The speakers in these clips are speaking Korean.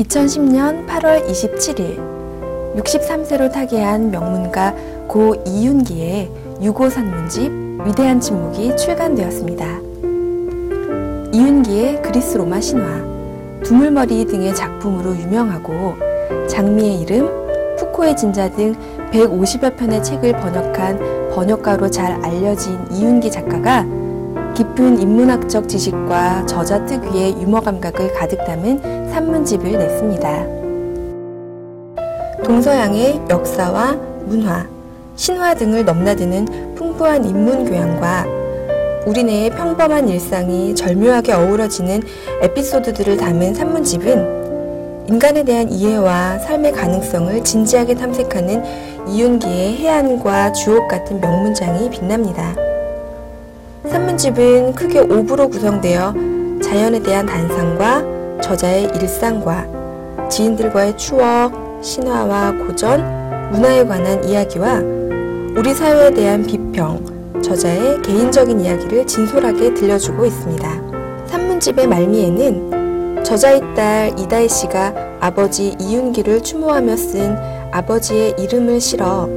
2010년 8월 27일 63세로 타계한 명문가 고 이윤기의 유고 산문집 위대한 침묵이 출간되었습니다. 이윤기의 그리스 로마 신화, 두물머리 등의 작품으로 유명하고 장미의 이름, 푸코의 진자 등 150여 편의 책을 번역한 번역가로 잘 알려진 이윤기 작가가 깊은 인문학적 지식과 저자 특유의 유머 감각을 가득 담은 산문집을 냈습니다. 동서양의 역사와 문화, 신화 등을 넘나드는 풍부한 인문 교양과 우리네의 평범한 일상이 절묘하게 어우러지는 에피소드들을 담은 산문집은 인간에 대한 이해와 삶의 가능성을 진지하게 탐색하는 이윤기의 해안과 주옥 같은 명문장이 빛납니다. 산문집은 크게 5부로 구성되어 자연에 대한 단상과 저자의 일상과 지인들과의 추억, 신화와 고전, 문화에 관한 이야기와 우리 사회에 대한 비평, 저자의 개인적인 이야기를 진솔하게 들려주고 있습니다. 산문집의 말미에는 저자의 딸 이다혜 씨가 아버지 이윤기를 추모하며 쓴 아버지의 이름을 실어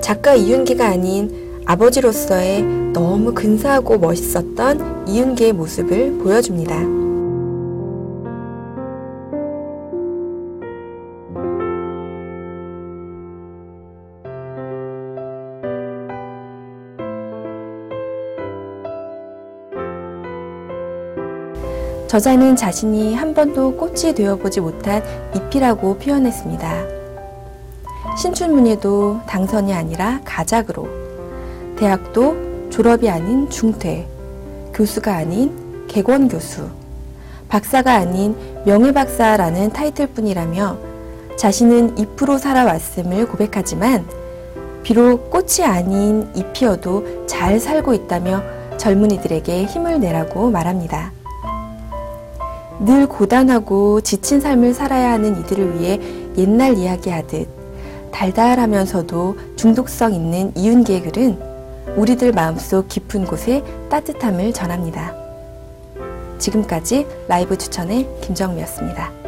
작가 이윤기가 아닌 아버지로서의 너무 근사하고 멋있었던 이윤기의 모습을 보여줍니다. 저자는 자신이 한 번도 꽃이 되어보지 못한 잎이라고 표현했습니다. 신춘문예도 당선이 아니라 가작으로, 대학도 졸업이 아닌 중퇴, 교수가 아닌 객원 교수, 박사가 아닌 명예박사라는 타이틀 뿐이라며 자신은 잎으로 살아왔음을 고백하지만 비록 꽃이 아닌 잎이어도 잘 살고 있다며 젊은이들에게 힘을 내라고 말합니다. 늘 고단하고 지친 삶을 살아야 하는 이들을 위해 옛날 이야기하듯 달달하면서도 중독성 있는 이윤기의 글은 우리들 마음속 깊은 곳에 따뜻함을 전합니다. 지금까지 라이브 추천의 김정미였습니다.